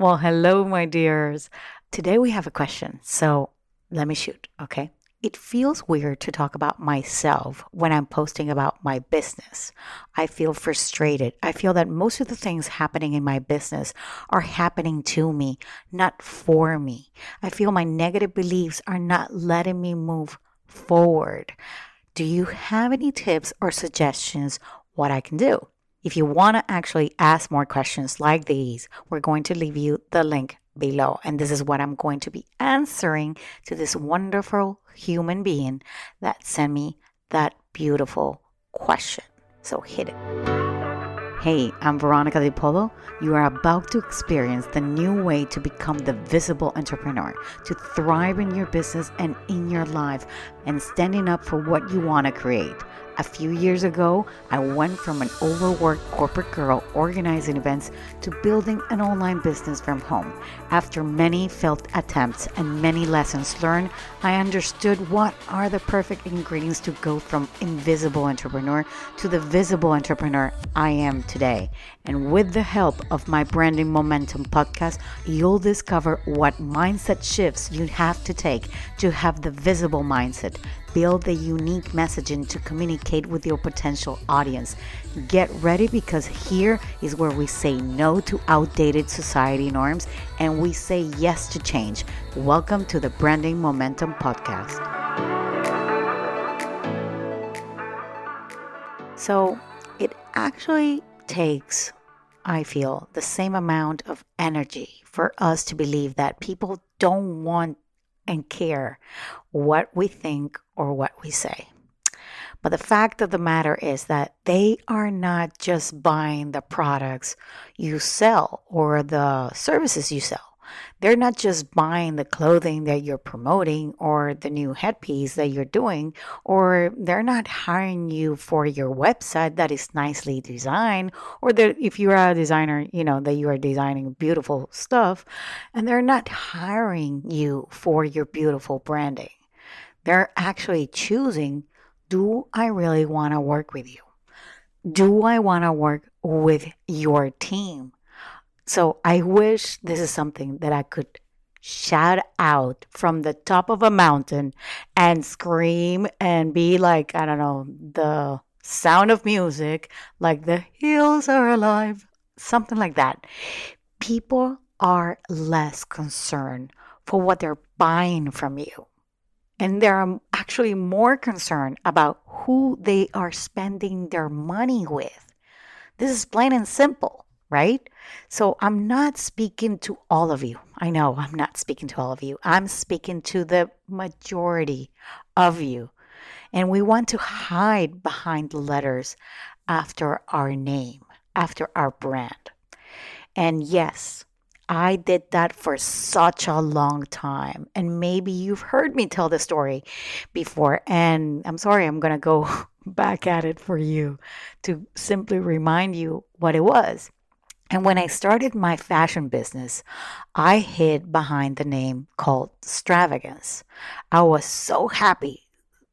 Well, hello, my dears. Today we have a question. So let me shoot, okay? It feels weird to talk about myself when I'm posting about my business. I feel frustrated. I feel that most of the things happening in my business are happening to me, not for me. I feel my negative beliefs are not letting me move forward. Do you have any tips or suggestions what I can do? If you want to actually ask more questions like these, we're going to leave you the link below. And this is what I'm going to be answering to this wonderful human being that sent me that beautiful question. So hit it. Hey, I'm Veronica De Polo. You are about to experience the new way to become the visible entrepreneur, to thrive in your business and in your life, and standing up for what you want to create. A few years ago, I went from an overworked corporate girl organizing events to building an online business from home. After many failed attempts and many lessons learned, I understood what are the perfect ingredients to go from invisible entrepreneur to the visible entrepreneur I am today. And with the help of my Branding Momentum podcast, you'll discover what mindset shifts you have to take to have the visible mindset build the unique messaging to communicate with your potential audience. Get ready because here is where we say no to outdated society norms and we say yes to change. Welcome to the Branding Momentum Podcast. So, it actually takes, I feel, the same amount of energy for us to believe that people don't want and care what we think or what we say. But the fact of the matter is that they are not just buying the products you sell or the services you sell. They're not just buying the clothing that you're promoting or the new headpiece that you're doing, or they're not hiring you for your website that is nicely designed, or if you're a designer, you know, that you are designing beautiful stuff, and they're not hiring you for your beautiful branding. They're actually choosing do I really want to work with you? Do I want to work with your team? So I wish this is something that I could shout out from the top of a mountain and scream and be like, I don't know, the sound of music, like the hills are alive, something like that. People are less concerned for what they're buying from you. And they're actually more concerned about who they are spending their money with. This is plain and simple right? So I'm not speaking to all of you. I know I'm not speaking to all of you. I'm speaking to the majority of you. And we want to hide behind letters after our name, after our brand. And yes, I did that for such a long time. And maybe you've heard me tell the story before. And I'm sorry, I'm going to go back at it for you to simply remind you what it was. And when I started my fashion business, I hid behind the name called Stravagance. I was so happy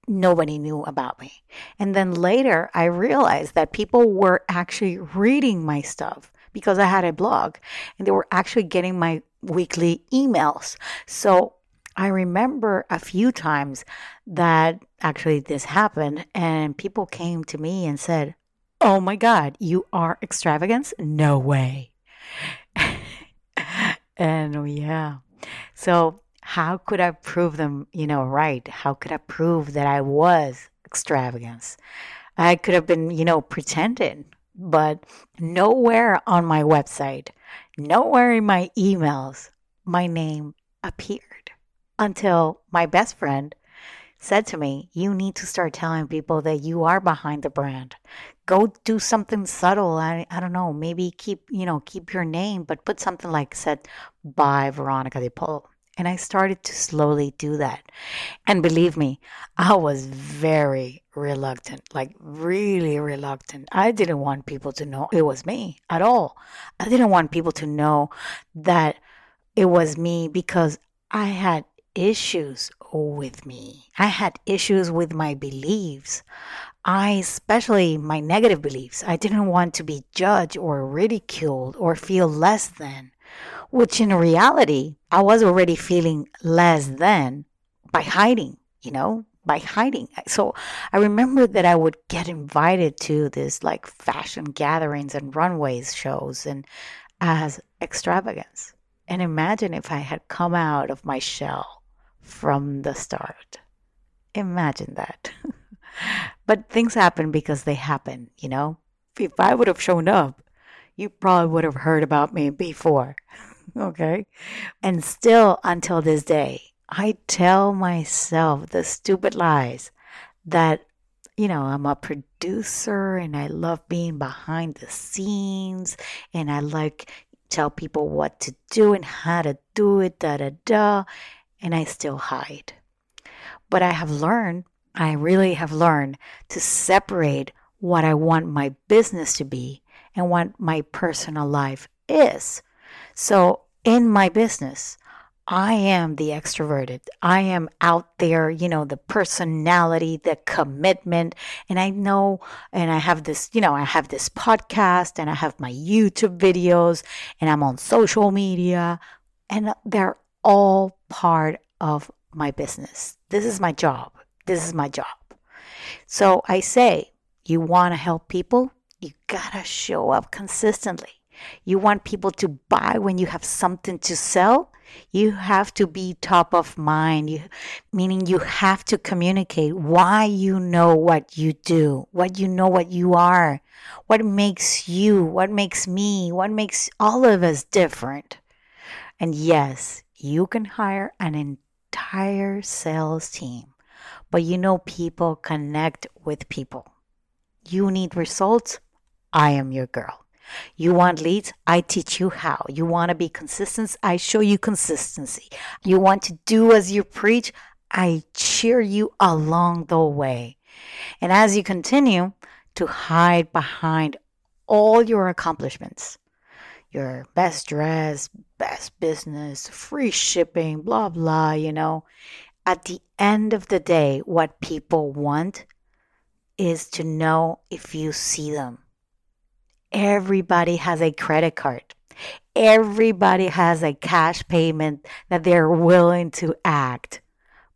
nobody knew about me. And then later, I realized that people were actually reading my stuff because I had a blog and they were actually getting my weekly emails. So I remember a few times that actually this happened and people came to me and said, Oh my God, you are extravagance? No way. and oh, yeah. So, how could I prove them, you know, right? How could I prove that I was extravagance? I could have been, you know, pretending, but nowhere on my website, nowhere in my emails, my name appeared until my best friend said to me, You need to start telling people that you are behind the brand. Go do something subtle. I, I don't know, maybe keep, you know, keep your name, but put something like said by Veronica De. And I started to slowly do that. And believe me, I was very reluctant, like really reluctant. I didn't want people to know it was me at all. I didn't want people to know that it was me because I had issues with me. I had issues with my beliefs. I, especially my negative beliefs, I didn't want to be judged or ridiculed or feel less than which in reality, I was already feeling less than by hiding, you know, by hiding. So I remember that I would get invited to this like fashion gatherings and runways shows and as extravagance. And imagine if I had come out of my shell from the start. Imagine that. but things happen because they happen, you know? If I would have shown up, you probably would have heard about me before. Okay? And still until this day, I tell myself the stupid lies that, you know, I'm a producer and I love being behind the scenes and I like tell people what to do and how to do it, da da da, and I still hide. But I have learned, I really have learned to separate what I want my business to be and what my personal life is. So in my business, I am the extroverted. I am out there, you know, the personality, the commitment. And I know, and I have this, you know, I have this podcast and I have my YouTube videos and I'm on social media and they're all part of my business. This is my job. This is my job. So I say, you want to help people? You got to show up consistently. You want people to buy when you have something to sell? You have to be top of mind, you, meaning you have to communicate why you know what you do, what you know what you are, what makes you, what makes me, what makes all of us different. And yes, you can hire an entire sales team, but you know people connect with people. You need results? I am your girl. You want leads? I teach you how. You want to be consistent? I show you consistency. You want to do as you preach? I cheer you along the way. And as you continue to hide behind all your accomplishments, your best dress, best business, free shipping, blah, blah, you know, at the end of the day, what people want is to know if you see them everybody has a credit card. Everybody has a cash payment that they're willing to act,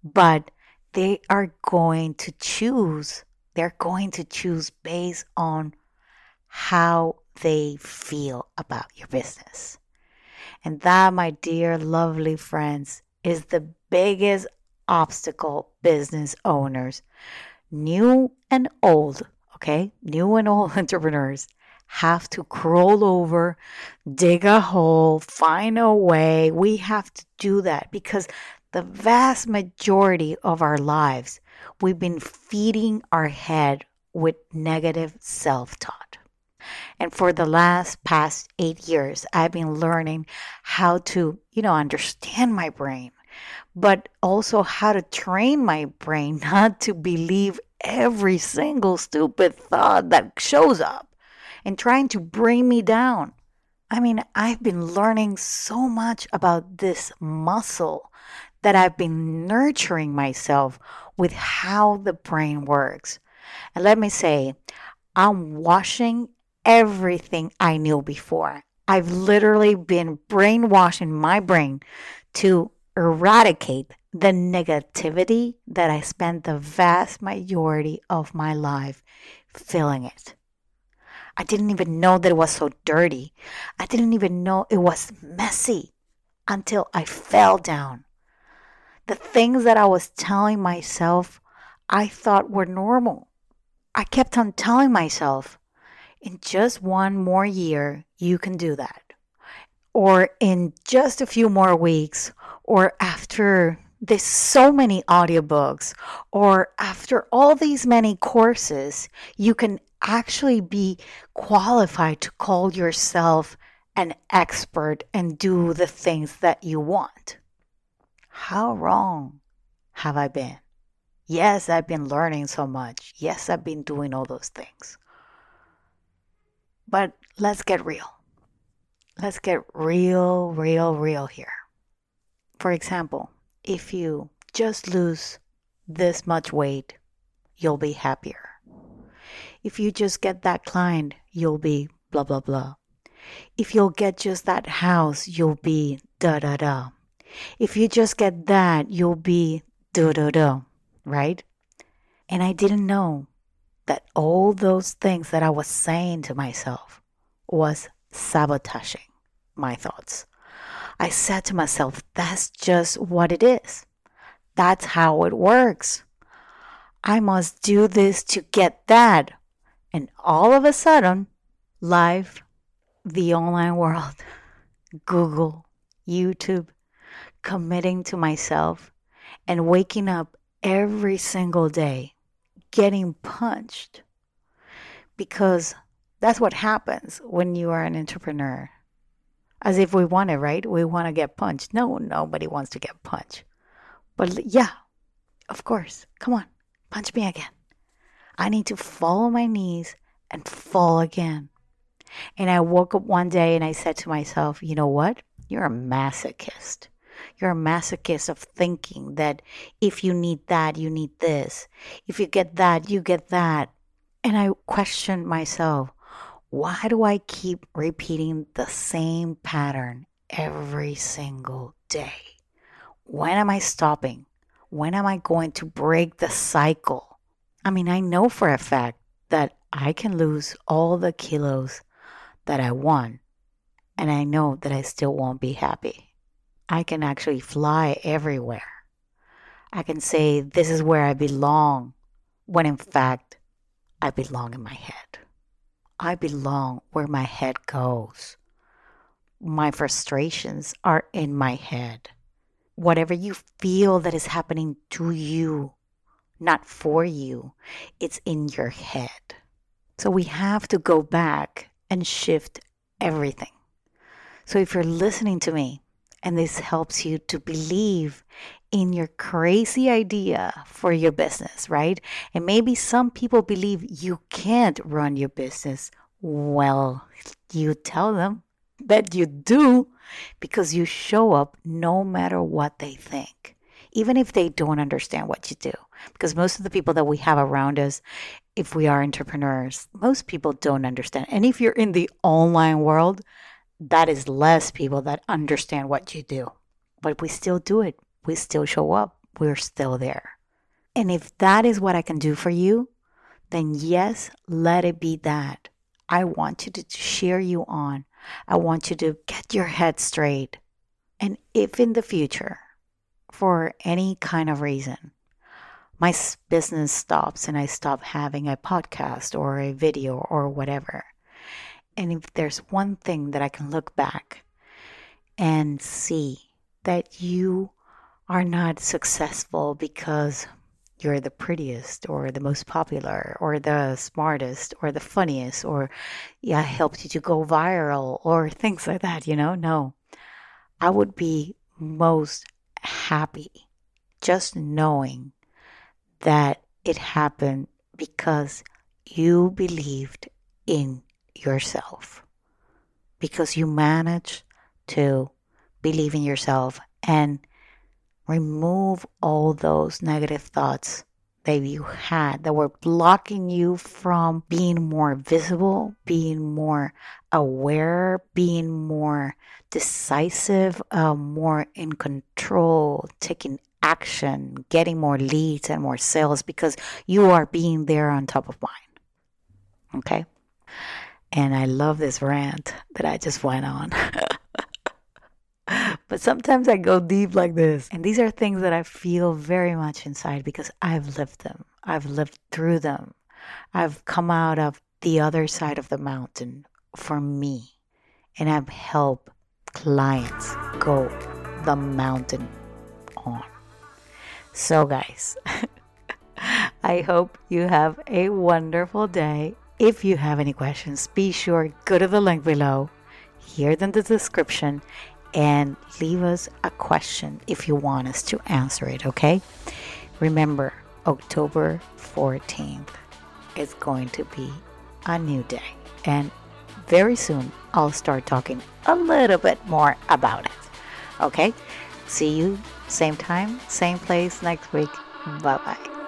but they are going to choose. They're going to choose based on how they feel about your business. And that, my dear, lovely friends, is the biggest obstacle business owners, new and old, okay, new and old entrepreneurs have to crawl over, dig a hole, find a way. We have to do that because the vast majority of our lives, we've been feeding our head with negative self taught. And for the last past eight years, I've been learning how to, you know, understand my brain, but also how to train my brain not to believe every single stupid thought that shows up and trying to bring me down. I mean, I've been learning so much about this muscle that I've been nurturing myself with how the brain works. And let me say, I'm washing everything I knew before. I've literally been brainwashing my brain to eradicate the negativity that I spent the vast majority of my life feeling it. I didn't even know that it was so dirty. I didn't even know it was messy until I fell down. The things that I was telling myself I thought were normal. I kept on telling myself, in just one more year, you can do that. Or in just a few more weeks, or after there's so many audiobooks, or after all these many courses, you can actually be qualified to call yourself an expert and do the things that you want. How wrong have I been? Yes, I've been learning so much. Yes, I've been doing all those things. But let's get real. Let's get real, real, real here. For example, if you just lose this much weight, you'll be happier if you just get that client, you'll be blah, blah, blah. If you'll get just that house, you'll be da da da. If you just get that, you'll be da da da, right? And I didn't know that all those things that I was saying to myself was sabotaging my thoughts. I said to myself, that's just what it is. That's how it works. I must do this to get that. And all of a sudden, life, the online world, Google, YouTube, committing to myself, and waking up every single day getting punched. Because that's what happens when you are an entrepreneur. As if we want it, right? We want to get punched. No, nobody wants to get punched. But yeah, of course. Come on, punch me again. I need to fall on my knees and fall again. And I woke up one day and I said to myself, you know what? You're a masochist. You're a masochist of thinking that if you need that, you need this. If you get that, you get that. And I questioned myself why do I keep repeating the same pattern every single day? When am I stopping? When am I going to break the cycle? I mean, I know for a fact that I can lose all the kilos that I want, and I know that I still won't be happy. I can actually fly everywhere. I can say, This is where I belong, when in fact, I belong in my head. I belong where my head goes. My frustrations are in my head. Whatever you feel that is happening to you, not for you, it's in your head. So we have to go back and shift everything. So if you're listening to me and this helps you to believe in your crazy idea for your business, right? And maybe some people believe you can't run your business. Well, you tell them that you do because you show up no matter what they think, even if they don't understand what you do. Because most of the people that we have around us, if we are entrepreneurs, most people don't understand. And if you're in the online world, that is less people that understand what you do. But we still do it we still show up. We're still there. And if that is what I can do for you, then yes, let it be that. I want you to cheer you on. I want you to get your head straight. And if in the future, for any kind of reason, my business stops and I stop having a podcast or a video or whatever, and if there's one thing that I can look back and see that you are not successful because you're the prettiest or the most popular or the smartest or the funniest or yeah helped you to go viral or things like that you know? No. I would be most happy just knowing that it happened because you believed in yourself. Because you managed to believe in yourself and remove all those negative thoughts that you had that were blocking you from being more visible, being more aware, being more decisive, uh, more in control, taking action, getting more leads and more sales because you are being there on top of mind. Okay? And I love this rant that I just went on. but sometimes I go deep like this. And these are things that I feel very much inside because I've lived them. I've lived through them. I've come out of the other side of the mountain for me. And I've helped clients go the mountain on. So, guys, I hope you have a wonderful day. If you have any questions, be sure go to the link below, here in the description, and leave us a question if you want us to answer it, okay? Remember, October 14th is going to be a new day, and very soon I'll start talking a little bit more about it, okay? See you same time, same place next week. Bye bye.